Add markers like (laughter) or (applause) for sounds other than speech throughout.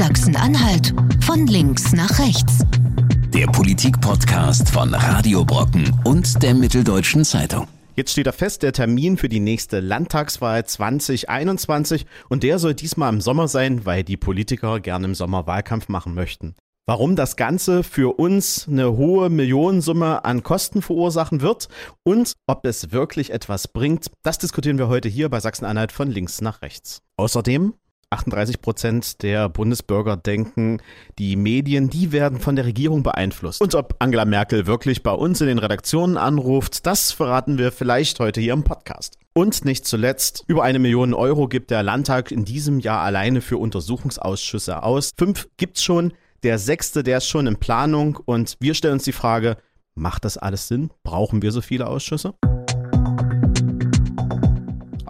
Sachsen-Anhalt von links nach rechts. Der Politik-Podcast von Radio Brocken und der Mitteldeutschen Zeitung. Jetzt steht er fest, der Termin für die nächste Landtagswahl 2021 und der soll diesmal im Sommer sein, weil die Politiker gerne im Sommer Wahlkampf machen möchten. Warum das Ganze für uns eine hohe Millionensumme an Kosten verursachen wird und ob es wirklich etwas bringt, das diskutieren wir heute hier bei Sachsen-Anhalt von links nach rechts. Außerdem 38 Prozent der Bundesbürger denken, die Medien, die werden von der Regierung beeinflusst. Und ob Angela Merkel wirklich bei uns in den Redaktionen anruft, das verraten wir vielleicht heute hier im Podcast. Und nicht zuletzt, über eine Million Euro gibt der Landtag in diesem Jahr alleine für Untersuchungsausschüsse aus. Fünf gibt's schon. Der sechste, der ist schon in Planung. Und wir stellen uns die Frage, macht das alles Sinn? Brauchen wir so viele Ausschüsse?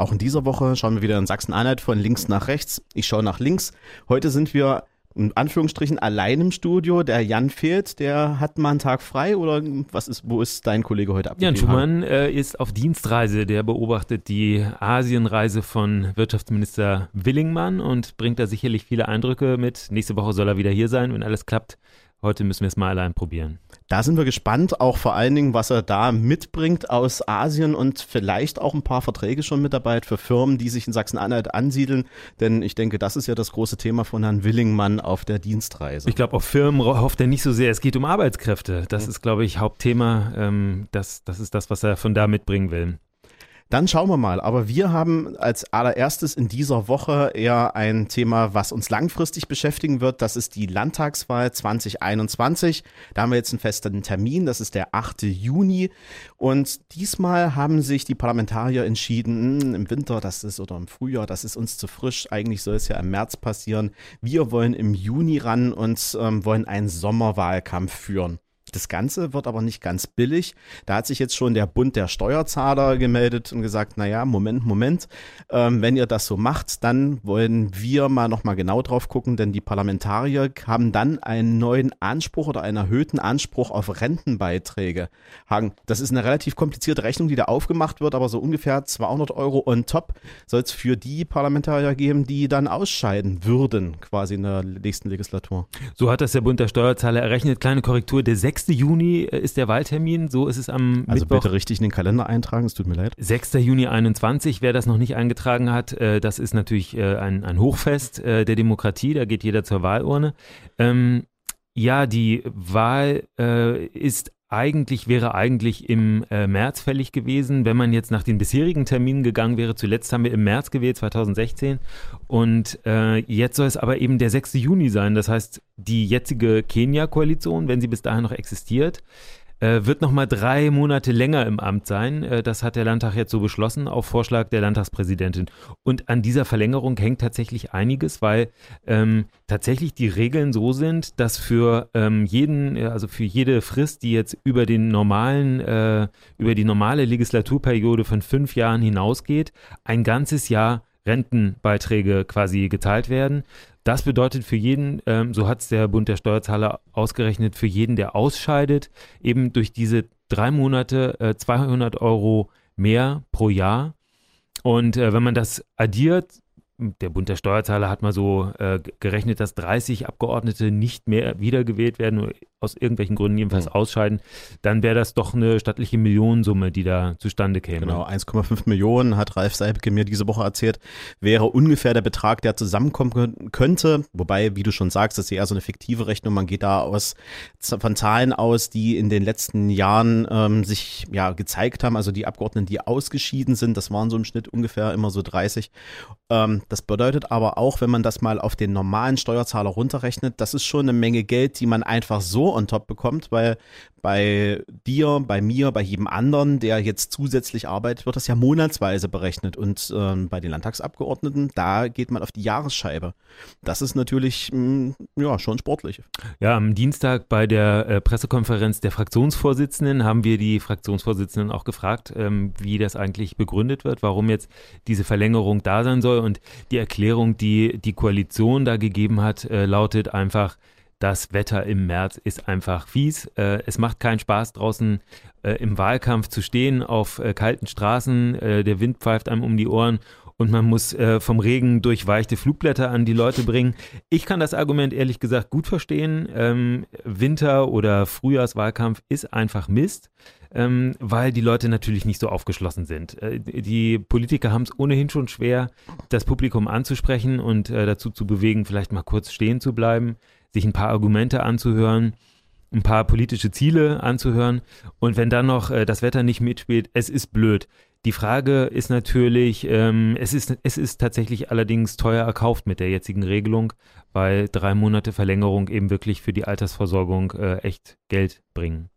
Auch in dieser Woche schauen wir wieder in Sachsen-Anhalt von links nach rechts. Ich schaue nach links. Heute sind wir in Anführungsstrichen allein im Studio. Der Jan fehlt, der hat mal einen Tag frei oder was ist, wo ist dein Kollege heute abgegeben? Jan Schumann äh, ist auf Dienstreise. Der beobachtet die Asienreise von Wirtschaftsminister Willingmann und bringt da sicherlich viele Eindrücke mit. Nächste Woche soll er wieder hier sein, wenn alles klappt. Heute müssen wir es mal allein probieren. Da sind wir gespannt, auch vor allen Dingen, was er da mitbringt aus Asien und vielleicht auch ein paar Verträge schon mit dabei für Firmen, die sich in Sachsen-Anhalt ansiedeln. Denn ich denke, das ist ja das große Thema von Herrn Willingmann auf der Dienstreise. Ich glaube, auf Firmen hofft er nicht so sehr. Es geht um Arbeitskräfte. Das ist, glaube ich, Hauptthema. Ähm, das, das ist das, was er von da mitbringen will. Dann schauen wir mal. Aber wir haben als allererstes in dieser Woche eher ein Thema, was uns langfristig beschäftigen wird. Das ist die Landtagswahl 2021. Da haben wir jetzt einen festen Termin. Das ist der 8. Juni. Und diesmal haben sich die Parlamentarier entschieden, hm, im Winter, das ist oder im Frühjahr, das ist uns zu frisch. Eigentlich soll es ja im März passieren. Wir wollen im Juni ran und ähm, wollen einen Sommerwahlkampf führen. Das Ganze wird aber nicht ganz billig. Da hat sich jetzt schon der Bund der Steuerzahler gemeldet und gesagt, naja, Moment, Moment, ähm, wenn ihr das so macht, dann wollen wir mal nochmal genau drauf gucken, denn die Parlamentarier haben dann einen neuen Anspruch oder einen erhöhten Anspruch auf Rentenbeiträge. Hagen, das ist eine relativ komplizierte Rechnung, die da aufgemacht wird, aber so ungefähr 200 Euro on top soll es für die Parlamentarier geben, die dann ausscheiden würden, quasi in der nächsten Legislatur. So hat das der Bund der Steuerzahler errechnet. Kleine Korrektur, der 6. Juni äh, ist der Wahltermin, so ist es am Also Mittwoch. bitte richtig in den Kalender eintragen, es tut mir leid. 6. Juni 21, wer das noch nicht eingetragen hat, äh, das ist natürlich äh, ein, ein Hochfest der Demokratie, da geht jeder zur Wahlurne. Ähm, ja, die Wahl ist eigentlich, wäre eigentlich im äh, März fällig gewesen, wenn man jetzt nach den bisherigen Terminen gegangen wäre. Zuletzt haben wir im März gewählt, 2016. Und äh, jetzt soll es aber eben der 6. Juni sein. Das heißt, die jetzige Kenia-Koalition, wenn sie bis dahin noch existiert, äh, wird noch mal drei Monate länger im Amt sein. Äh, das hat der Landtag jetzt so beschlossen, auf Vorschlag der Landtagspräsidentin. Und an dieser Verlängerung hängt tatsächlich einiges, weil ähm, tatsächlich die Regeln so sind, dass für ähm, jeden, also für jede Frist, die jetzt über den normalen, äh, über die normale Legislaturperiode von fünf Jahren hinausgeht, ein ganzes Jahr Rentenbeiträge quasi geteilt werden. Das bedeutet für jeden, ähm, so hat es der Bund der Steuerzahler ausgerechnet, für jeden, der ausscheidet, eben durch diese drei Monate äh, 200 Euro mehr pro Jahr. Und äh, wenn man das addiert, der Bund der Steuerzahler hat mal so äh, gerechnet, dass 30 Abgeordnete nicht mehr wiedergewählt werden, aus irgendwelchen Gründen jedenfalls mhm. ausscheiden, dann wäre das doch eine stattliche Millionensumme, die da zustande käme. Genau, 1,5 Millionen, hat Ralf Seibke mir diese Woche erzählt, wäre ungefähr der Betrag, der zusammenkommen könnte. Wobei, wie du schon sagst, das ist eher so eine fiktive Rechnung. Man geht da aus, von Zahlen aus, die in den letzten Jahren ähm, sich ja gezeigt haben. Also die Abgeordneten, die ausgeschieden sind, das waren so im Schnitt ungefähr immer so 30. Ähm, das bedeutet aber auch, wenn man das mal auf den normalen Steuerzahler runterrechnet, das ist schon eine Menge Geld, die man einfach so on top bekommt, weil bei dir, bei mir, bei jedem anderen, der jetzt zusätzlich arbeitet, wird das ja monatsweise berechnet. Und ähm, bei den Landtagsabgeordneten, da geht man auf die Jahresscheibe. Das ist natürlich mh, hm, ja schon sportlich. Ja, am Dienstag bei der äh, Pressekonferenz der Fraktionsvorsitzenden haben wir die Fraktionsvorsitzenden auch gefragt, ähm, wie das eigentlich begründet wird, warum jetzt diese Verlängerung da sein soll. Und die Erklärung, die die Koalition da gegeben hat, äh, lautet einfach, das Wetter im März ist einfach fies. Äh, es macht keinen Spaß draußen äh, im Wahlkampf zu stehen auf äh, kalten Straßen. Äh, der Wind pfeift einem um die Ohren und man muss äh, vom Regen durchweichte Flugblätter an die Leute bringen. Ich kann das Argument ehrlich gesagt gut verstehen. Ähm, Winter- oder Frühjahrswahlkampf ist einfach Mist ähm, weil die Leute natürlich nicht so aufgeschlossen sind. Äh, die Politiker haben es ohnehin schon schwer, das Publikum anzusprechen und äh, dazu zu bewegen, vielleicht mal kurz stehen zu bleiben, sich ein paar Argumente anzuhören ein paar politische Ziele anzuhören. Und wenn dann noch äh, das Wetter nicht mitspielt, es ist blöd. Die Frage ist natürlich, ähm, es, ist, es ist tatsächlich allerdings teuer erkauft mit der jetzigen Regelung, weil drei Monate Verlängerung eben wirklich für die Altersversorgung äh, echt Geld bringen.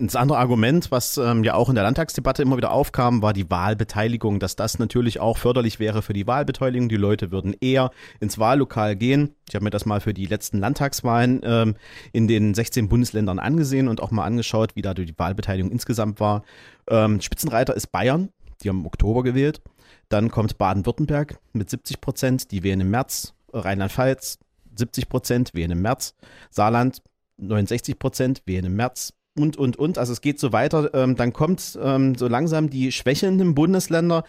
Das andere Argument, was ähm, ja auch in der Landtagsdebatte immer wieder aufkam, war die Wahlbeteiligung, dass das natürlich auch förderlich wäre für die Wahlbeteiligung. Die Leute würden eher ins Wahllokal gehen. Ich habe mir das mal für die letzten Landtagswahlen ähm, in den 16 Bundesländern angesehen und auch mal angeschaut, wie da die Wahlbeteiligung insgesamt war. Ähm, Spitzenreiter ist Bayern, die haben im Oktober gewählt. Dann kommt Baden-Württemberg mit 70 Prozent, die wählen im März. Rheinland-Pfalz 70 Prozent, wählen im März. Saarland 69 Prozent, wählen im März und, und, und. Also es geht so weiter. Ähm, dann kommt ähm, so langsam die schwächelnden Bundesländer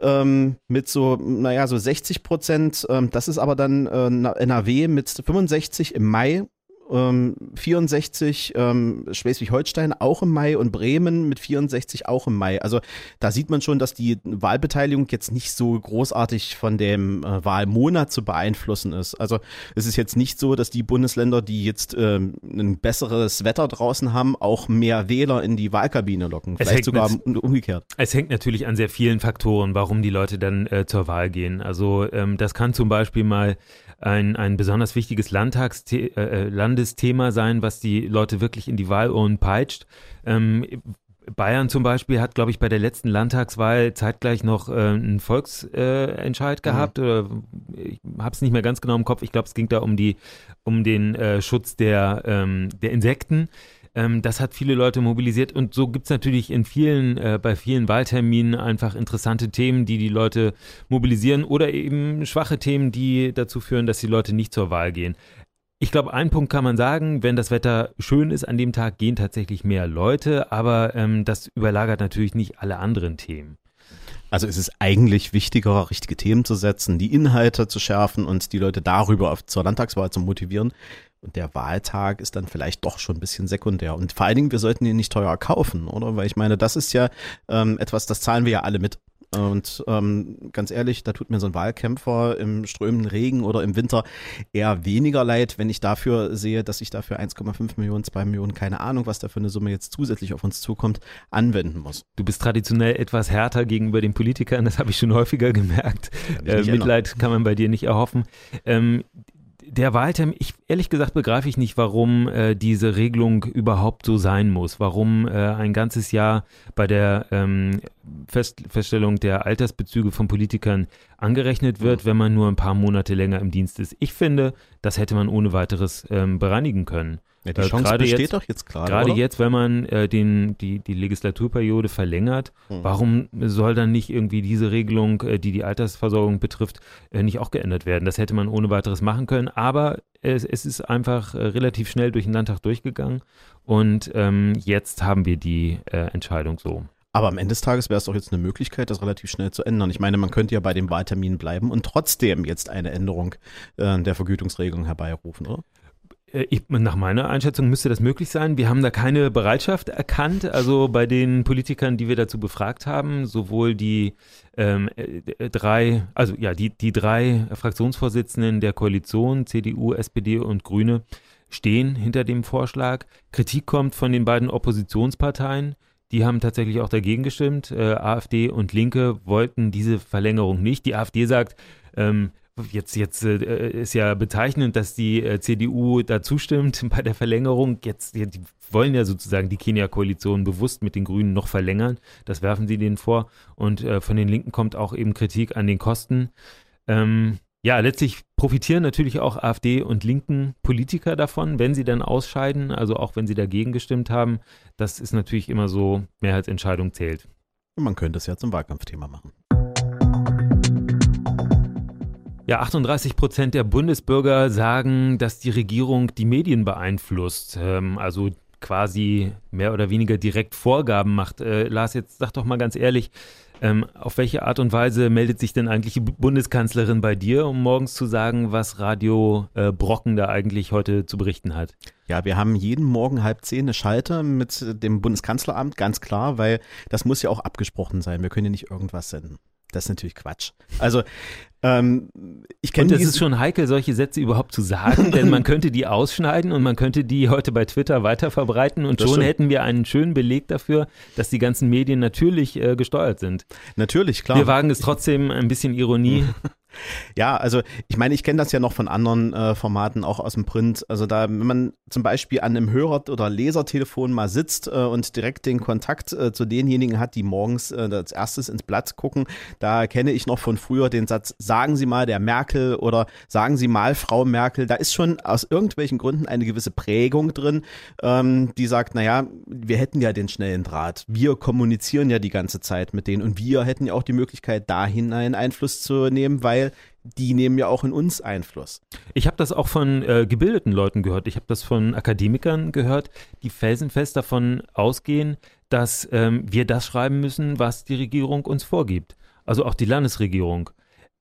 ähm, mit so, naja, so 60 Prozent. Ähm, das ist aber dann äh, NRW mit 65 im Mai ähm, 64 ähm, Schleswig-Holstein auch im Mai und Bremen mit 64 auch im Mai. Also da sieht man schon, dass die Wahlbeteiligung jetzt nicht so großartig von dem äh, Wahlmonat zu beeinflussen ist. Also es ist jetzt nicht so, dass die Bundesländer, die jetzt ähm, ein besseres Wetter draußen haben, auch mehr Wähler in die Wahlkabine locken. Vielleicht sogar mit, umgekehrt. Es hängt natürlich an sehr vielen Faktoren, warum die Leute dann äh, zur Wahl gehen. Also ähm, das kann zum Beispiel mal ein, ein besonders wichtiges Landtagsthema äh, äh, Landesthema sein, was die Leute wirklich in die Wahlurnen peitscht. Ähm, Bayern zum Beispiel hat, glaube ich, bei der letzten Landtagswahl zeitgleich noch äh, einen Volksentscheid äh, gehabt. Mhm. Oder ich habe es nicht mehr ganz genau im Kopf. Ich glaube, es ging da um die um den äh, Schutz der ähm, der Insekten. Ähm, das hat viele Leute mobilisiert und so gibt es natürlich in vielen, äh, bei vielen Wahlterminen einfach interessante Themen, die die Leute mobilisieren oder eben schwache Themen, die dazu führen, dass die Leute nicht zur Wahl gehen. Ich glaube, ein Punkt kann man sagen, wenn das Wetter schön ist an dem Tag, gehen tatsächlich mehr Leute, aber ähm, das überlagert natürlich nicht alle anderen Themen. Also es ist eigentlich wichtiger, richtige Themen zu setzen, die Inhalte zu schärfen und die Leute darüber auf, zur Landtagswahl zu motivieren, und der Wahltag ist dann vielleicht doch schon ein bisschen sekundär. Und vor allen Dingen, wir sollten ihn nicht teuer kaufen, oder? Weil ich meine, das ist ja ähm, etwas, das zahlen wir ja alle mit. Und ähm, ganz ehrlich, da tut mir so ein Wahlkämpfer im strömenden Regen oder im Winter eher weniger leid, wenn ich dafür sehe, dass ich dafür 1,5 Millionen, 2 Millionen, keine Ahnung, was da für eine Summe jetzt zusätzlich auf uns zukommt, anwenden muss. Du bist traditionell etwas härter gegenüber den Politikern, das habe ich schon häufiger gemerkt. Äh, Mitleid kann man bei dir nicht erhoffen. Ähm, der Wahltermin, ich ehrlich gesagt begreife ich nicht, warum äh, diese Regelung überhaupt so sein muss. Warum äh, ein ganzes Jahr bei der ähm, Fest Feststellung der Altersbezüge von Politikern angerechnet wird, wenn man nur ein paar Monate länger im Dienst ist. Ich finde, das hätte man ohne weiteres ähm, bereinigen können. Ja, die äh, Chance äh, besteht jetzt, doch jetzt gerade. Gerade jetzt, wenn man äh, den, die, die Legislaturperiode verlängert, hm. warum soll dann nicht irgendwie diese Regelung, äh, die die Altersversorgung betrifft, äh, nicht auch geändert werden? Das hätte man ohne weiteres machen können, aber es, es ist einfach äh, relativ schnell durch den Landtag durchgegangen und ähm, jetzt haben wir die Entscheidung so. Aber am Ende des Tages wäre es doch jetzt eine Möglichkeit, das relativ schnell zu ändern. Ich meine, man könnte ja bei dem Wahltermin bleiben und trotzdem jetzt eine Änderung äh, der Vergütungsregelung herbeirufen, oder? Äh, ich, nach meiner Einschätzung müsste das möglich sein. Wir haben da keine Bereitschaft erkannt. Also bei den Politikern, die wir dazu befragt haben, sowohl die ähm, äh, drei, also ja, die, die drei Fraktionsvorsitzenden der Koalition, CDU, SPD und Grüne, stehen hinter dem Vorschlag. Kritik kommt von den beiden Oppositionsparteien. Die haben tatsächlich auch dagegen gestimmt. Äh, AfD und Linke wollten diese Verlängerung nicht. Die AfD sagt, ähm, Jetzt, jetzt äh, ist ja bezeichnend, dass die äh, CDU da zustimmt (laughs) bei der Verlängerung. Jetzt, ja, die wollen ja sozusagen die Kenia-Koalition bewusst mit den Grünen noch verlängern. Das werfen sie denen vor. Und äh, von den Linken kommt auch eben Kritik an den Kosten. Ähm, ja, letztlich profitieren natürlich auch AfD und linken Politiker davon, wenn sie dann ausscheiden, also auch wenn sie dagegen gestimmt haben. Das ist natürlich immer so, Mehrheitsentscheidung zählt. Man könnte es ja zum Wahlkampfthema machen. Ja, 38 Prozent der Bundesbürger sagen, dass die Regierung die Medien beeinflusst. Ähm, also quasi mehr oder weniger direkt Vorgaben macht. Äh, Lars, jetzt sag doch mal ganz ehrlich, Ähm, auf welche Art und Weise meldet sich denn eigentlich die Bundeskanzlerin bei dir, um morgens zu sagen, was Radio äh, Brocken da eigentlich heute zu berichten hat? Ja, wir haben jeden Morgen halb zehn eine Schalte mit dem Bundeskanzleramt, ganz klar, weil das muss ja auch abgesprochen sein. Wir können ja nicht irgendwas senden. Das ist natürlich Quatsch. Also ähm, ich kenne. Und es ist schon heikel, solche Sätze überhaupt zu sagen, denn man könnte die ausschneiden und man könnte die heute bei Twitter weiterverbreiten und das schon stimmt. hätten wir einen schönen Beleg dafür, dass die ganzen Medien natürlich äh, gesteuert sind. Natürlich, klar. Wir wagen es trotzdem ein bisschen Ironie. (laughs) Ja, also ich meine, ich kenne das ja noch von anderen äh, Formaten, auch aus dem Print. Also da, wenn man zum Beispiel an einem Hörer- oder Lesertelefon mal sitzt äh, und direkt den Kontakt äh, zu denjenigen hat, die morgens äh, als erstes ins Blatt gucken, da kenne ich noch von früher den Satz, sagen Sie mal der Merkel oder sagen Sie mal Frau Merkel. Da ist schon aus irgendwelchen Gründen eine gewisse Prägung drin, ähm, die sagt, naja, wir hätten ja den schnellen Draht. Wir kommunizieren ja die ganze Zeit mit denen und wir hätten ja auch die Möglichkeit, da hinein Einfluss zu nehmen, weil die nehmen ja auch in uns Einfluss. Ich habe das auch von äh, gebildeten Leuten gehört. Ich habe das von Akademikern gehört, die felsenfest davon ausgehen, dass ähm, wir das schreiben müssen, was die Regierung uns vorgibt. Also auch die Landesregierung.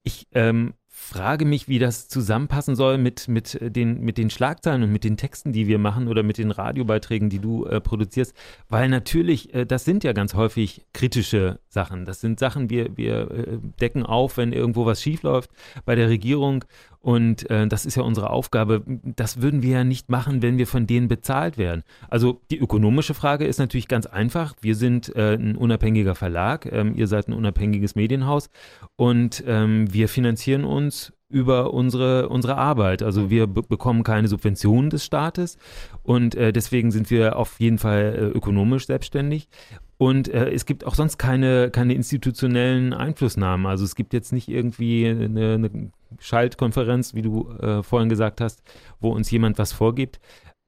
Ich ähm, frage mich, wie das zusammenpassen soll mit, mit, den, mit den Schlagzeilen und mit den Texten, die wir machen oder mit den Radiobeiträgen, die du äh, produzierst. Weil natürlich, äh, das sind ja ganz häufig kritische Sachen. Das sind Sachen, wir, wir äh, decken auf, wenn irgendwo was schiefläuft bei der Regierung. Und äh, das ist ja unsere Aufgabe. Das würden wir ja nicht machen, wenn wir von denen bezahlt werden. Also die ökonomische Frage ist natürlich ganz einfach. Wir sind äh, ein unabhängiger Verlag, ähm, ihr seid ein unabhängiges Medienhaus und ähm, wir finanzieren uns über unsere, unsere Arbeit. Also wir bekommen keine Subventionen des Staates und äh, deswegen sind wir auf jeden Fall äh, ökonomisch selbstständig. Und äh, es gibt auch sonst keine, keine institutionellen Einflussnahmen. Also es gibt jetzt nicht irgendwie eine, eine Schaltkonferenz, wie du äh, vorhin gesagt hast, wo uns jemand was vorgibt.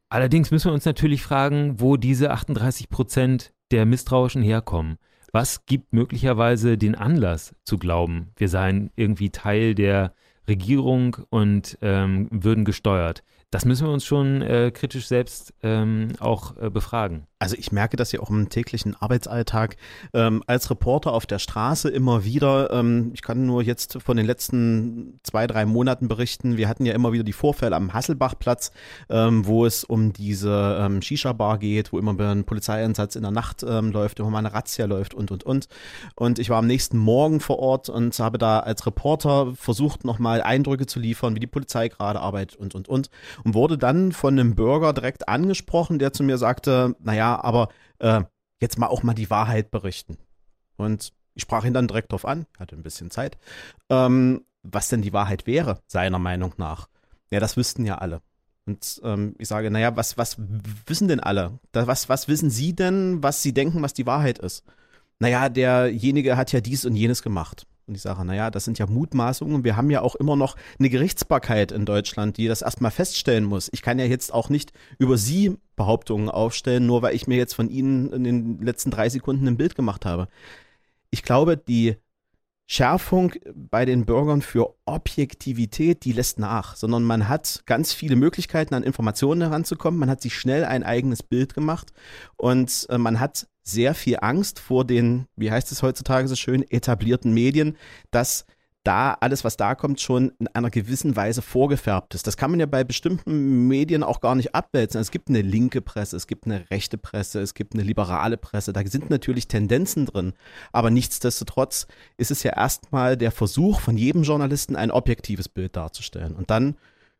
Allerdings müssen wir uns natürlich fragen, wo diese 38 Prozent der Misstrauischen herkommen. Was gibt möglicherweise den Anlass zu glauben, wir seien irgendwie Teil der Regierung und ähm, würden gesteuert? Das müssen wir uns schon äh, kritisch selbst ähm, auch äh, befragen. Also ich merke das ja auch im täglichen Arbeitsalltag ähm, als Reporter auf der Straße immer wieder. Ähm, ich kann nur jetzt von den letzten zwei, drei Monaten berichten. Wir hatten ja immer wieder die Vorfälle am Hasselbachplatz, ähm, wo es um diese ähm, Shisha-Bar geht, wo immer ein Polizeieinsatz in der Nacht ähm, läuft, immer mal eine Razzia läuft und, und, und. Und ich war am nächsten Morgen vor Ort und habe da als Reporter versucht, nochmal Eindrücke zu liefern, wie die Polizei gerade arbeitet und, und, und. Und wurde dann von einem Bürger direkt angesprochen, der zu mir sagte, naja, aber äh, jetzt mal auch mal die Wahrheit berichten. Und ich sprach ihn dann direkt drauf an, hatte ein bisschen Zeit, ähm, was denn die Wahrheit wäre, seiner Meinung nach. Ja, das wüssten ja alle. Und ähm, ich sage, naja, was, was wissen denn alle? Da, was, was wissen Sie denn, was Sie denken, was die Wahrheit ist? Naja, derjenige hat ja dies und jenes gemacht. Und ich sage, naja, das sind ja Mutmaßungen. Wir haben ja auch immer noch eine Gerichtsbarkeit in Deutschland, die das erstmal feststellen muss. Ich kann ja jetzt auch nicht über Sie Behauptungen aufstellen, nur weil ich mir jetzt von Ihnen in den letzten drei Sekunden ein Bild gemacht habe. Ich glaube, die Schärfung bei den Bürgern für Objektivität, die lässt nach, sondern man hat ganz viele Möglichkeiten, an Informationen heranzukommen. Man hat sich schnell ein eigenes Bild gemacht und äh, man hat sehr viel Angst vor den, wie heißt es heutzutage so schön, etablierten Medien, dass da alles, was da kommt, schon in einer gewissen Weise vorgefärbt ist. Das kann man ja bei bestimmten Medien auch gar nicht abwälzen. Es gibt eine linke Presse, es gibt eine rechte Presse, es gibt eine liberale Presse. Da sind natürlich Tendenzen drin. Aber nichtsdestotrotz ist es ja erstmal der Versuch von jedem Journalisten, ein objektives Bild darzustellen. Und dann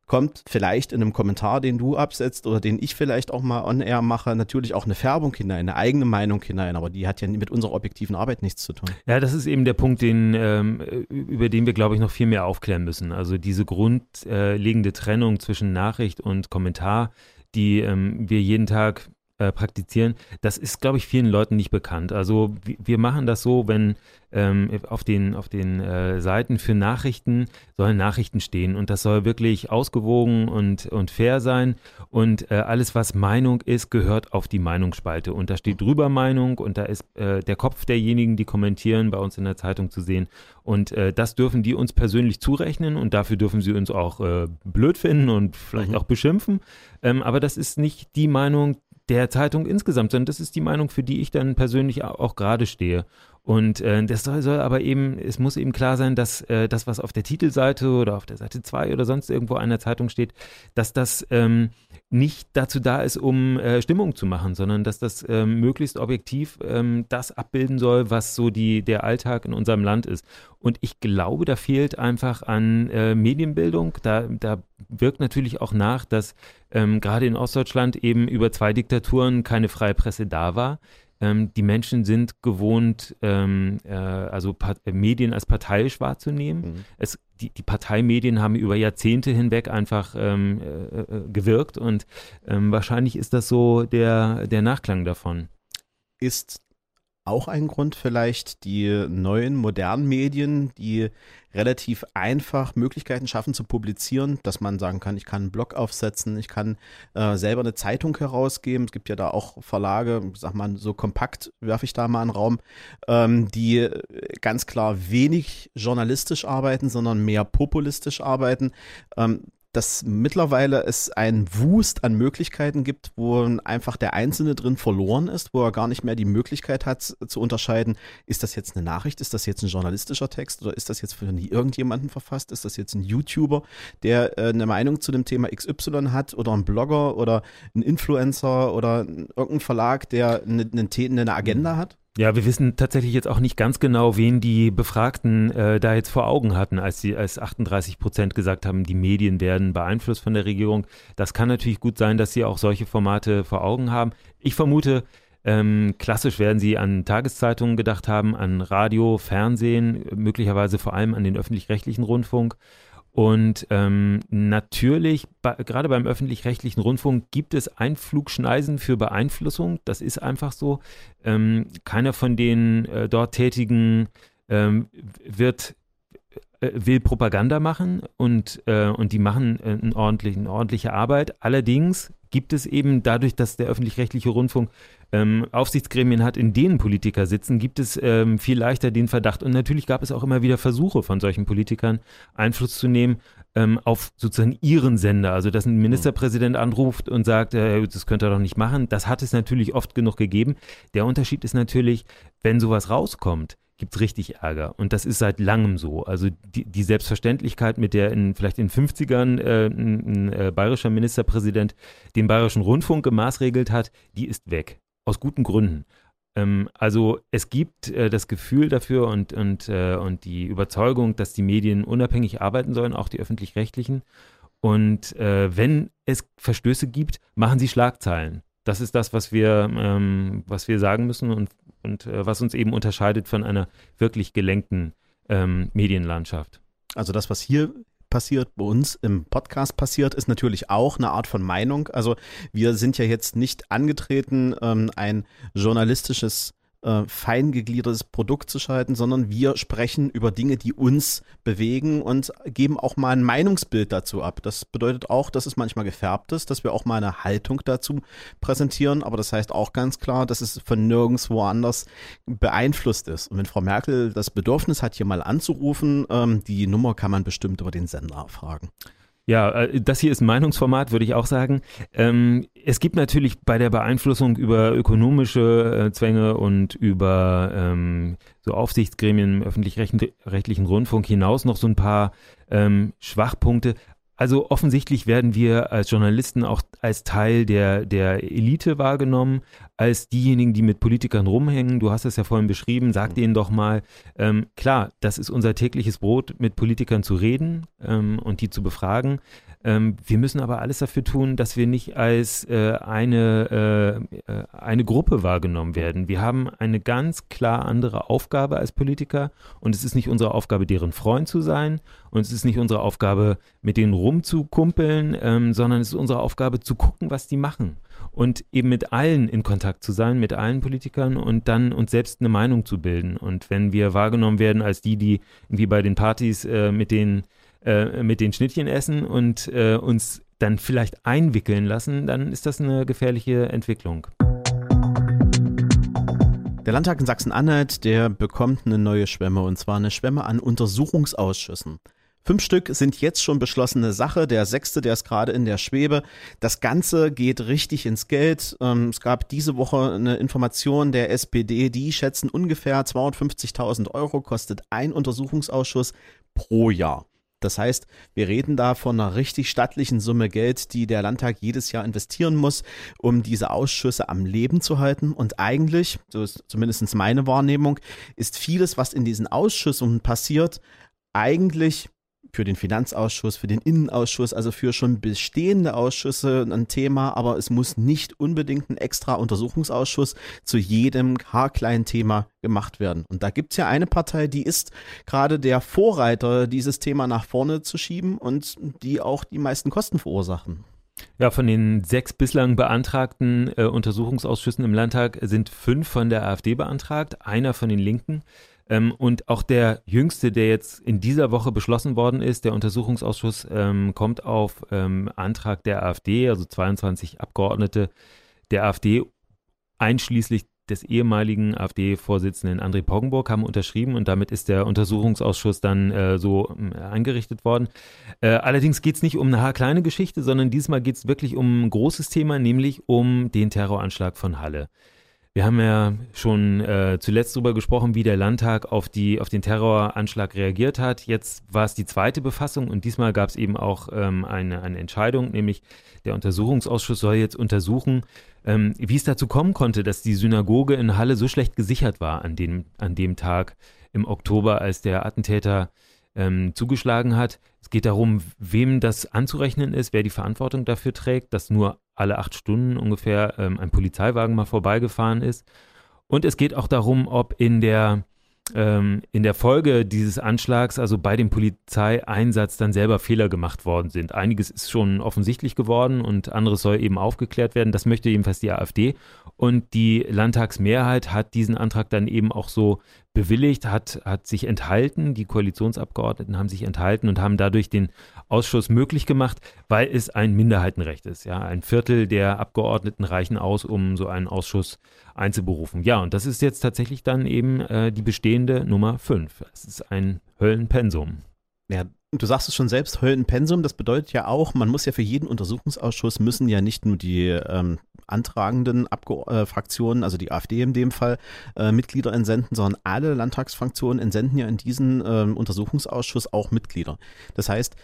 kommt vielleicht in einem Kommentar, den du absetzt oder den ich vielleicht auch mal on air mache, natürlich auch eine Färbung hinein, eine eigene Meinung hinein, aber die hat ja mit unserer objektiven Arbeit nichts zu tun. Ja, das ist eben der Punkt, den, ähm, über den wir, glaube ich, noch viel mehr aufklären müssen. Also diese grundlegende Trennung zwischen Nachricht und Kommentar, die ähm, wir jeden Tag äh, praktizieren, das ist, glaube ich, vielen Leuten nicht bekannt. Also wir machen das so, wenn ähm, auf den, auf den äh, Seiten für Nachrichten sollen Nachrichten stehen. Und das soll wirklich ausgewogen und, und fair sein. Und äh, alles, was Meinung ist, gehört auf die Meinungsspalte. Und da steht drüber Meinung und da ist äh, der Kopf derjenigen, die kommentieren, bei uns in der Zeitung zu sehen. Und äh, das dürfen die uns persönlich zurechnen und dafür dürfen sie uns auch blöd finden und vielleicht mhm. auch beschimpfen, ähm, aber das ist nicht die Meinung, der Zeitung insgesamt, sondern das ist die Meinung, für die ich dann persönlich auch gerade stehe. Und äh, das soll, soll, aber eben, es muss eben klar sein, dass äh, das, was auf der Titelseite oder auf der Seite 2 oder sonst irgendwo einer Zeitung steht, dass das ähm, nicht dazu da ist, um äh, Stimmung zu machen, sondern dass das ähm, möglichst objektiv ähm, das abbilden soll, was so die, der Alltag in unserem Land ist. Und ich glaube, da fehlt einfach an äh, Medienbildung. Da, da wirkt natürlich auch nach, dass ähm, gerade in Ostdeutschland eben über zwei Diktaturen keine freie Presse da war. Ähm, die Menschen sind gewohnt, ähm, äh, also Pat Medien als parteiisch wahrzunehmen. Mhm. Es, die, die, Parteimedien haben über Jahrzehnte hinweg einfach ähm, äh, äh, gewirkt und ähm, wahrscheinlich ist das so der, der Nachklang davon. Ist auch ein Grund vielleicht die neuen modernen Medien, die relativ einfach Möglichkeiten schaffen zu publizieren, dass man sagen kann, ich kann einen Blog aufsetzen, ich kann äh, selber eine Zeitung herausgeben. Es gibt ja da auch Verlage, sag mal so kompakt, werfe ich da mal einen Raum, ähm, die ganz klar wenig journalistisch arbeiten, sondern mehr populistisch arbeiten. Ähm, dass mittlerweile es einen Wust an Möglichkeiten gibt, wo einfach der Einzelne drin verloren ist, wo er gar nicht mehr die Möglichkeit hat zu unterscheiden, ist das jetzt eine Nachricht, ist das jetzt ein journalistischer Text oder ist das jetzt von irgendjemandem verfasst, ist das jetzt ein YouTuber, der äh, eine Meinung zu dem Thema XY hat oder ein Blogger oder ein Influencer oder irgendein Verlag, der eine, eine, eine Agenda hat? Ja, wir wissen tatsächlich jetzt auch nicht ganz genau, wen die Befragten äh, da jetzt vor Augen hatten, als sie als 38 Prozent gesagt haben, die Medien werden beeinflusst von der Regierung. Das kann natürlich gut sein, dass sie auch solche Formate vor Augen haben. Ich vermute, ähm, klassisch werden sie an Tageszeitungen gedacht haben, an Radio, Fernsehen, möglicherweise vor allem an den öffentlich-rechtlichen Rundfunk. Und ähm, natürlich, bei, gerade beim öffentlich-rechtlichen Rundfunk gibt es Einflugschneisen für Beeinflussung. Das ist einfach so. Ähm, keiner von den äh, dort Tätigen ähm, wird äh, will Propaganda machen und, äh, und die machen äh, eine ordentliche, ordentliche Arbeit. Allerdings gibt es eben dadurch, dass der öffentlich-rechtliche Rundfunk ähm, Aufsichtsgremien hat, in denen Politiker sitzen, gibt es ähm, viel leichter den Verdacht. Und natürlich gab es auch immer wieder Versuche von solchen Politikern, Einfluss zu nehmen ähm, auf sozusagen ihren Sender. Also, dass ein Ministerpräsident anruft und sagt, äh, das könnte er doch nicht machen. Das hat es natürlich oft genug gegeben. Der Unterschied ist natürlich, wenn sowas rauskommt, gibt es richtig Ärger. Und das ist seit langem so. Also die, die Selbstverständlichkeit, mit der in, vielleicht in den 50ern äh, ein, ein äh, bayerischer Ministerpräsident den bayerischen Rundfunk gemaßregelt hat, die ist weg. Aus guten Gründen. Ähm, also es gibt äh, das Gefühl dafür und, und, äh, und die Überzeugung, dass die Medien unabhängig arbeiten sollen, auch die öffentlich-rechtlichen. Und äh, wenn es Verstöße gibt, machen sie Schlagzeilen. Das ist das, was wir, ähm, was wir sagen müssen und, und äh, was uns eben unterscheidet von einer wirklich gelenkten ähm, Medienlandschaft. Also das, was hier passiert, bei uns im Podcast passiert, ist natürlich auch eine Art von Meinung. Also wir sind ja jetzt nicht angetreten, ähm, ein journalistisches äh, fein gegliedertes Produkt zu schalten, sondern wir sprechen über Dinge, die uns bewegen und geben auch mal ein Meinungsbild dazu ab. Das bedeutet auch, dass es manchmal gefärbt ist, dass wir auch mal eine Haltung dazu präsentieren, aber das heißt auch ganz klar, dass es von nirgendwo anders beeinflusst ist. Und wenn Frau Merkel das Bedürfnis hat, hier mal anzurufen, ähm, die Nummer kann man bestimmt über den Sender fragen. Ja, äh, das hier ist ein Meinungsformat, würde ich auch sagen. Ähm, es gibt natürlich bei der Beeinflussung über ökonomische äh, Zwänge und über ähm, so Aufsichtsgremien im öffentlich-rechtlichen Rundfunk hinaus noch so ein paar ähm, Schwachpunkte. Also offensichtlich werden wir als Journalisten auch als Teil der, der Elite wahrgenommen, als diejenigen, die mit Politikern rumhängen. Du hast es ja vorhin beschrieben, sag mhm. denen doch mal, ähm, klar, das ist unser tägliches Brot, mit Politikern zu reden ähm, und die zu befragen. Ähm, wir müssen aber alles dafür tun, dass wir nicht als äh, eine, äh, äh, eine Gruppe wahrgenommen werden. Wir haben eine ganz klar andere Aufgabe als Politiker und es ist nicht unsere Aufgabe, deren Freund zu sein und es ist nicht unsere Aufgabe, mit denen rumzukumpeln, ähm, sondern es ist unsere Aufgabe zu gucken, was die machen und eben mit allen in Kontakt zu sein, mit allen Politikern und dann uns selbst eine Meinung zu bilden. Und wenn wir wahrgenommen werden als die, die irgendwie bei den Partys äh, mit den äh, mit den Schnittchen essen und äh, uns dann vielleicht einwickeln lassen, dann ist das eine gefährliche Entwicklung. Der Landtag in Sachsen-Anhalt, der bekommt eine neue Schwemme und zwar eine Schwemme an Untersuchungsausschüssen. Fünf Stück sind jetzt schon beschlossene Sache. Der sechste, der ist gerade in der Schwebe. Das Ganze geht richtig ins Geld. Ähm, es gab diese Woche eine Information der SPD, die schätzen ungefähr 250.000 Euro kostet ein Untersuchungsausschuss pro Jahr. Das heißt, wir reden da von einer richtig stattlichen Summe Geld, die der Landtag jedes Jahr investieren muss, um diese Ausschüsse am Leben zu halten. Und eigentlich, so ist zumindest meine Wahrnehmung, ist vieles, was in diesen Ausschüssen passiert, eigentlich für den Finanzausschuss, für den Innenausschuss, also für schon bestehende Ausschüsse ein Thema, aber es muss nicht unbedingt ein extra Untersuchungsausschuss zu jedem haarkleinen Thema gemacht werden. Und da gibt es ja eine Partei, die ist gerade der Vorreiter, dieses Thema nach vorne zu schieben und die auch die meisten Kosten verursachen. Ja, von den sechs bislang beantragten äh, Untersuchungsausschüssen im Landtag sind fünf von der AfD beantragt, einer von den Linken. Ähm, und auch der jüngste, der jetzt in dieser Woche beschlossen worden ist, der Untersuchungsausschuss, ähm, kommt auf ähm, Antrag der AfD, also 22 Abgeordnete der AfD, einschließlich des ehemaligen AfD-Vorsitzenden André Poggenburg haben unterschrieben und damit ist der Untersuchungsausschuss dann äh, so äh, eingerichtet worden. Äh, allerdings geht es nicht um eine kleine Geschichte, sondern diesmal geht es wirklich um ein großes Thema, nämlich um den Terroranschlag von Halle. Wir haben ja schon äh, zuletzt darüber gesprochen, wie der Landtag auf, die, auf den Terroranschlag reagiert hat. Jetzt war es die zweite Befassung und diesmal gab es eben auch ähm, eine, eine Entscheidung, nämlich der Untersuchungsausschuss soll jetzt untersuchen, ähm, wie es dazu kommen konnte, dass die Synagoge in Halle so schlecht gesichert war an dem, an dem Tag im Oktober, als der Attentäter ähm, zugeschlagen hat. Es geht darum, wem das anzurechnen ist, wer die Verantwortung dafür trägt, dass nur alle acht Stunden ungefähr ähm, ein Polizeiwagen mal vorbeigefahren ist. Und es geht auch darum, ob in der ähm, in der Folge dieses Anschlags, also bei dem Polizeieinsatz, dann selber Fehler gemacht worden sind. Einiges ist schon offensichtlich geworden und anderes soll eben aufgeklärt werden. Das möchte jedenfalls die AfD. Und die Landtagsmehrheit hat diesen Antrag dann eben auch so bewilligt, hat, hat sich enthalten. Die Koalitionsabgeordneten haben sich enthalten und haben dadurch den Ausschuss möglich gemacht, weil es ein Minderheitenrecht ist. Ja, ein Viertel der Abgeordneten reichen aus, um so einen Ausschuss einzuberufen. Ja, und das ist jetzt tatsächlich dann eben äh, die bestehende Nummer 5. Es ist ein Höllenpensum. Ja, Du sagst es schon selbst, Höllenpensum, das bedeutet ja auch, man muss ja für jeden Untersuchungsausschuss müssen ja nicht nur die ähm, antragenden Abge äh, Fraktionen, also die AfD in dem Fall, äh, Mitglieder entsenden, sondern alle Landtagsfraktionen entsenden ja in diesen ähm, Untersuchungsausschuss auch Mitglieder. Das heißt,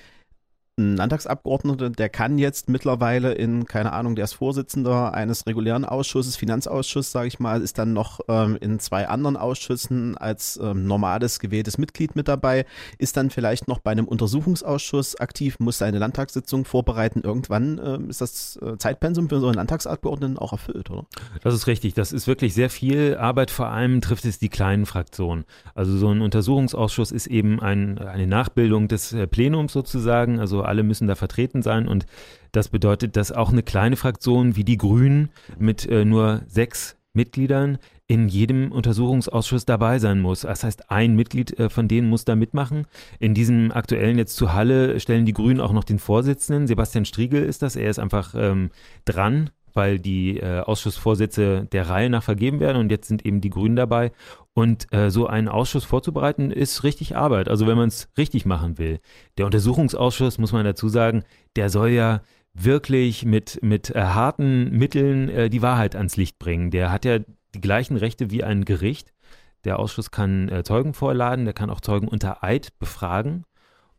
ein Landtagsabgeordneter, der kann jetzt mittlerweile in, keine Ahnung, der ist Vorsitzender eines regulären Ausschusses, Finanzausschuss, sage ich mal, ist dann noch ähm, in zwei anderen Ausschüssen als ähm, normales gewähltes Mitglied mit dabei, ist dann vielleicht noch bei einem Untersuchungsausschuss aktiv, muss seine Landtagssitzung vorbereiten. Irgendwann ähm, ist das äh, Zeitpensum für so einen Landtagsabgeordneten auch erfüllt, oder? Das ist richtig. Das ist wirklich sehr viel Arbeit. Vor allem trifft es die kleinen Fraktionen. Also so ein Untersuchungsausschuss ist eben ein, eine Nachbildung des äh, Plenums sozusagen. Also alle müssen da vertreten sein und das bedeutet, dass auch eine kleine Fraktion wie die Grünen mit äh, nur sechs Mitgliedern in jedem Untersuchungsausschuss dabei sein muss. Das heißt, ein Mitglied äh, von denen muss da mitmachen. In diesem aktuellen jetzt zu Halle stellen die Grünen auch noch den Vorsitzenden. Sebastian Striegel ist das. Er ist einfach ähm, dran weil die äh, Ausschussvorsitze der Reihe nach vergeben werden und jetzt sind eben die Grünen dabei. Und äh, so einen Ausschuss vorzubereiten, ist richtig Arbeit. Also wenn man es richtig machen will. Der Untersuchungsausschuss, muss man dazu sagen, der soll ja wirklich mit, mit äh, harten Mitteln äh, die Wahrheit ans Licht bringen. Der hat ja die gleichen Rechte wie ein Gericht. Der Ausschuss kann äh, Zeugen vorladen, der kann auch Zeugen unter Eid befragen.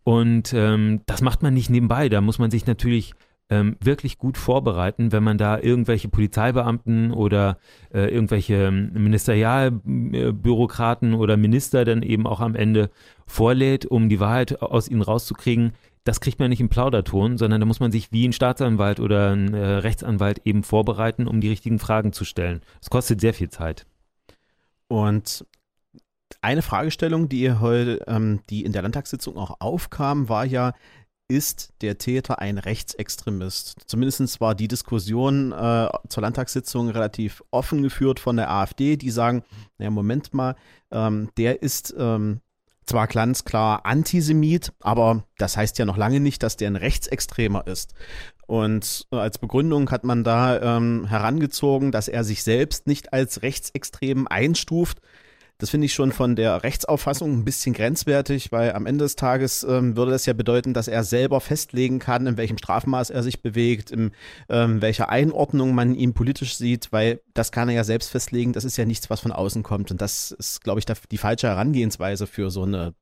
Und ähm, das macht man nicht nebenbei. Da muss man sich natürlich ähm, wirklich gut vorbereiten, wenn man da irgendwelche Polizeibeamten oder äh, irgendwelche ähm, Ministerialbürokraten oder Minister dann eben auch am Ende vorlädt, um die Wahrheit aus ihnen rauszukriegen. Das kriegt man nicht im Plauderton, sondern da muss man sich wie ein Staatsanwalt oder ein äh, Rechtsanwalt eben vorbereiten, um die richtigen Fragen zu stellen. Das kostet sehr viel Zeit. Und eine Fragestellung, die heute, ähm, die in der Landtagssitzung auch aufkam, war ja, ist der Täter ein Rechtsextremist? Zumindest war die Diskussion äh, zur Landtagssitzung relativ offen geführt von der AfD, die sagen, naja, Moment mal, ähm, der ist ähm, zwar ganz klar Antisemit, aber das heißt ja noch lange nicht, dass der ein Rechtsextremer ist. Und äh, als Begründung hat man da ähm, herangezogen, dass er sich selbst nicht als rechtsextrem einstuft. Das finde ich schon von der Rechtsauffassung ein bisschen grenzwertig, weil am Ende des Tages ähm, würde das ja bedeuten, dass er selber festlegen kann, in welchem Strafmaß er sich bewegt, in ähm, welcher Einordnung man ihn politisch sieht, weil das kann er ja selbst festlegen. Das ist ja nichts, was von außen kommt. Und das ist, glaube ich, die falsche Herangehensweise für so eine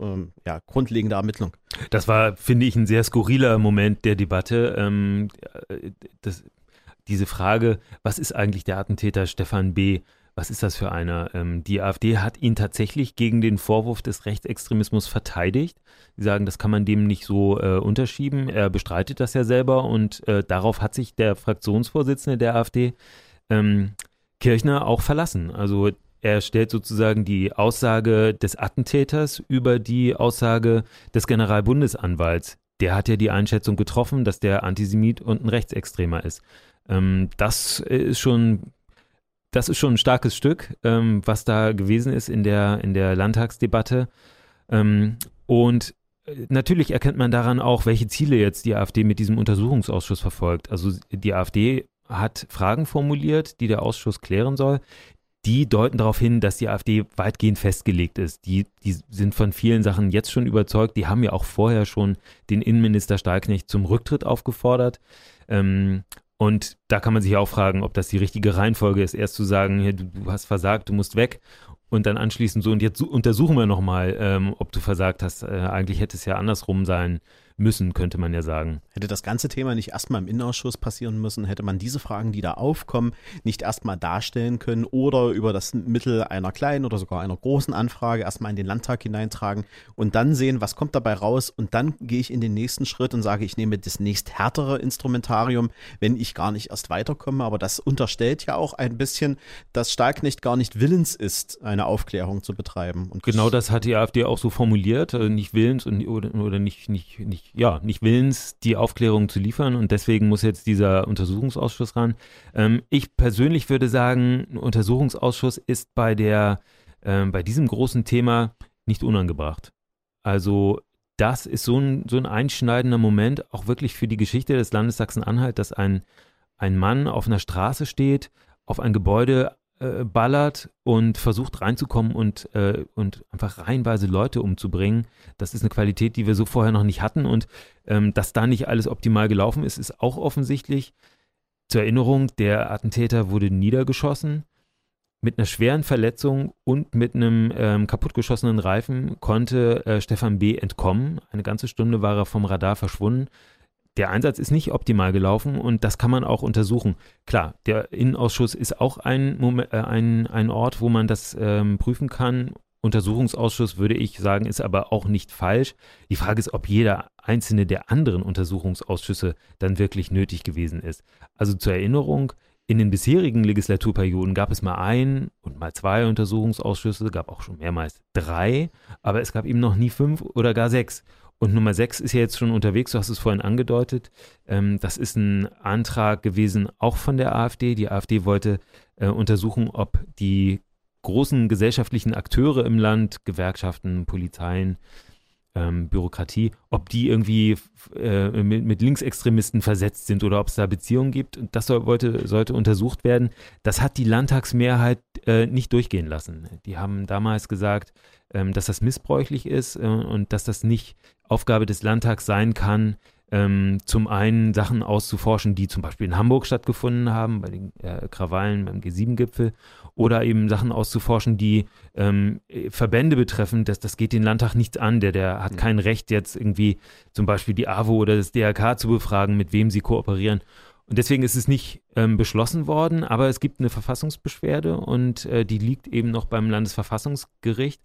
ähm, ja, grundlegende Ermittlung. Das war, finde ich, ein sehr skurriler Moment der Debatte. Ähm, äh, das, diese Frage, was ist eigentlich der Attentäter Stefan B.? Was ist das für einer? Ähm, die AfD hat ihn tatsächlich gegen den Vorwurf des Rechtsextremismus verteidigt. Sie sagen, das kann man dem nicht so äh, unterschieben. Er bestreitet das ja selber und äh, darauf hat sich der Fraktionsvorsitzende der AfD, ähm, Kirchner, auch verlassen. Also er stellt sozusagen die Aussage des Attentäters über die Aussage des Generalbundesanwalts. Der hat ja die Einschätzung getroffen, dass der Antisemit und ein Rechtsextremer ist. Ähm, das ist schon das ist schon ein starkes Stück, ähm, was da gewesen ist in der, in der Landtagsdebatte. Ähm, und äh, natürlich erkennt man daran auch, welche Ziele jetzt die AfD mit diesem Untersuchungsausschuss verfolgt. Also die AfD hat Fragen formuliert, die der Ausschuss klären soll. Die deuten darauf hin, dass die AfD weitgehend festgelegt ist. Die, die sind von vielen Sachen jetzt schon überzeugt. Die haben ja auch vorher schon den Innenminister Stahlknecht zum Rücktritt aufgefordert. Ähm, und da kann man sich auch fragen, ob das die richtige Reihenfolge ist, erst zu sagen, du, du hast versagt, du musst weg und dann anschließend so und jetzt untersuchen wir nochmal, ähm, ob du versagt hast. Äh, eigentlich hätte es ja andersrum sein müssen, könnte man ja sagen. Hätte das ganze Thema nicht erstmal im Innenausschuss passieren müssen, hätte man diese Fragen, die da aufkommen, nicht erstmal darstellen können oder über das Mittel einer kleinen oder sogar einer großen Anfrage erstmal in den Landtag hineintragen und dann sehen, was kommt dabei raus und dann gehe ich in den nächsten Schritt und sage, ich nehme das nächst härtere Instrumentarium, wenn ich gar nicht erst weiterkomme. Aber das unterstellt ja auch ein bisschen, dass Stahlknecht gar nicht willens ist, eine Aufklärung zu betreiben. Und genau das hat die AfD auch so formuliert, also nicht willens und, oder, oder nicht, nicht, nicht ja, nicht willens, die Aufklärung zu liefern und deswegen muss jetzt dieser Untersuchungsausschuss ran. Ähm, ich persönlich würde sagen, ein Untersuchungsausschuss ist bei der, ähm, bei diesem großen Thema nicht unangebracht. Also das ist so ein, so ein einschneidender Moment, auch wirklich für die Geschichte des Landes Sachsen-Anhalt, dass ein, ein Mann auf einer Straße steht, auf ein Gebäude äh, ballert und versucht reinzukommen und, äh, und einfach reihenweise Leute umzubringen. Das ist eine Qualität, die wir so vorher noch nicht hatten. Und ähm, dass da nicht alles optimal gelaufen ist, ist auch offensichtlich. Zur Erinnerung, der Attentäter wurde niedergeschossen. Mit einer schweren Verletzung und mit einem ähm, kaputtgeschossenen Reifen konnte äh, Stefan B. entkommen. Eine ganze Stunde war er vom Radar verschwunden der Einsatz ist nicht optimal gelaufen und das kann man auch untersuchen. Klar, der Innenausschuss ist auch ein, Moment, äh, ein, ein Ort, wo man das ähm, prüfen kann. Untersuchungsausschuss würde ich sagen, ist aber auch nicht falsch. Die Frage ist, ob jeder einzelne der anderen Untersuchungsausschüsse dann wirklich nötig gewesen ist. Also zur Erinnerung, in den bisherigen Legislaturperioden gab es mal ein und mal zwei Untersuchungsausschüsse, gab auch schon mehrmals drei, aber es gab eben noch nie fünf oder gar sechs. Und Nummer sechs ist ja jetzt schon unterwegs, du hast es vorhin angedeutet. Ähm, das ist ein Antrag gewesen, auch von der AfD. Die AfD wollte äh, untersuchen, ob die großen gesellschaftlichen Akteure im Land, Gewerkschaften, Polizeien, ähm, Bürokratie, ob die irgendwie äh, mit, mit, Linksextremisten versetzt sind oder ob es da Beziehungen gibt. Das soll, wollte, sollte untersucht werden. Das hat die Landtagsmehrheit äh, nicht durchgehen lassen. Die haben damals gesagt, ähm, dass das missbräuchlich ist äh, und dass das nicht Aufgabe des Landtags sein kann, ähm, zum einen Sachen auszuforschen, die zum Beispiel in Hamburg stattgefunden haben, bei den äh, Krawallen beim G7-Gipfel, oder eben Sachen auszuforschen, die ähm, Verbände betreffen. Das, das geht den Landtag nichts an. Der, der hat kein Recht, jetzt irgendwie zum Beispiel die AWO oder das DRK zu befragen, mit wem sie kooperieren. Und deswegen ist es nicht ähm, beschlossen worden, aber es gibt eine Verfassungsbeschwerde und äh, die liegt eben noch beim Landesverfassungsgericht.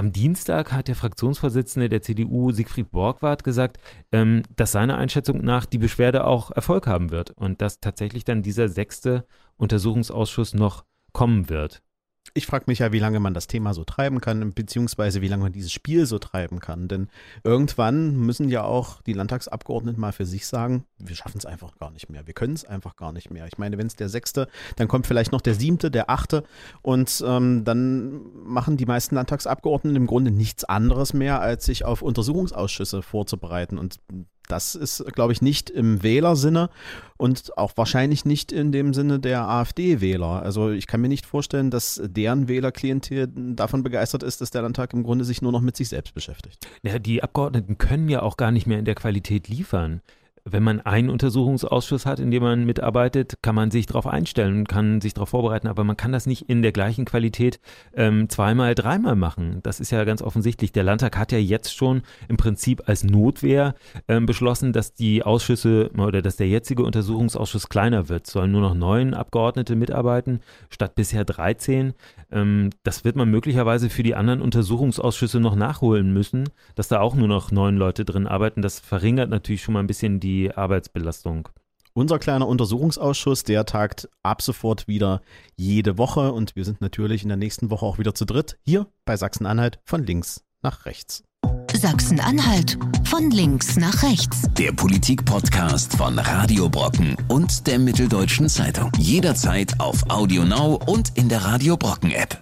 Am Dienstag hat der Fraktionsvorsitzende der CDU, Siegfried Borgward, gesagt, ähm, dass seiner Einschätzung nach die Beschwerde auch Erfolg haben wird und dass tatsächlich dann dieser sechste Untersuchungsausschuss noch kommen wird ich frage mich ja, wie lange man das Thema so treiben kann, beziehungsweise wie lange man dieses Spiel so treiben kann. Denn irgendwann müssen ja auch die Landtagsabgeordneten mal für sich sagen, wir schaffen es einfach gar nicht mehr. Wir können es einfach gar nicht mehr. Ich meine, wenn es der sechste, dann kommt vielleicht noch der siebte, der achte und ähm, dann machen die meisten Landtagsabgeordneten im Grunde nichts anderes mehr, als sich auf Untersuchungsausschüsse vorzubereiten. Und Das ist, glaube ich, nicht im Wählersinne und auch wahrscheinlich nicht in dem Sinne der AfD-Wähler. Also ich kann mir nicht vorstellen, dass deren Wählerklientel davon begeistert ist, dass der Landtag im Grunde sich nur noch mit sich selbst beschäftigt. Ja, die Abgeordneten können ja auch gar nicht mehr in der Qualität liefern wenn man einen Untersuchungsausschuss hat, in dem man mitarbeitet, kann man sich darauf einstellen und kann sich darauf vorbereiten, aber man kann das nicht in der gleichen Qualität ähm, zweimal, dreimal machen. Das ist ja ganz offensichtlich. Der Landtag hat ja jetzt schon im Prinzip als Notwehr ähm, beschlossen, dass die Ausschüsse oder dass der jetzige Untersuchungsausschuss kleiner wird. Sollen nur noch neun Abgeordnete mitarbeiten, statt bisher 13. Ähm, das wird man möglicherweise für die anderen Untersuchungsausschüsse noch nachholen müssen, dass da auch nur noch neun Leute drin arbeiten. Das verringert natürlich schon mal ein bisschen die Arbeitsbelastung. Unser kleiner Untersuchungsausschuss, der tagt ab sofort wieder jede Woche und wir sind natürlich in der nächsten Woche auch wieder zu dritt hier bei Sachsen-Anhalt von links nach rechts. Sachsen-Anhalt von links nach rechts. Der Politik-Podcast von Radio Brocken und der Mitteldeutschen Zeitung. Jederzeit auf Audio Now und in der Radio Brocken App.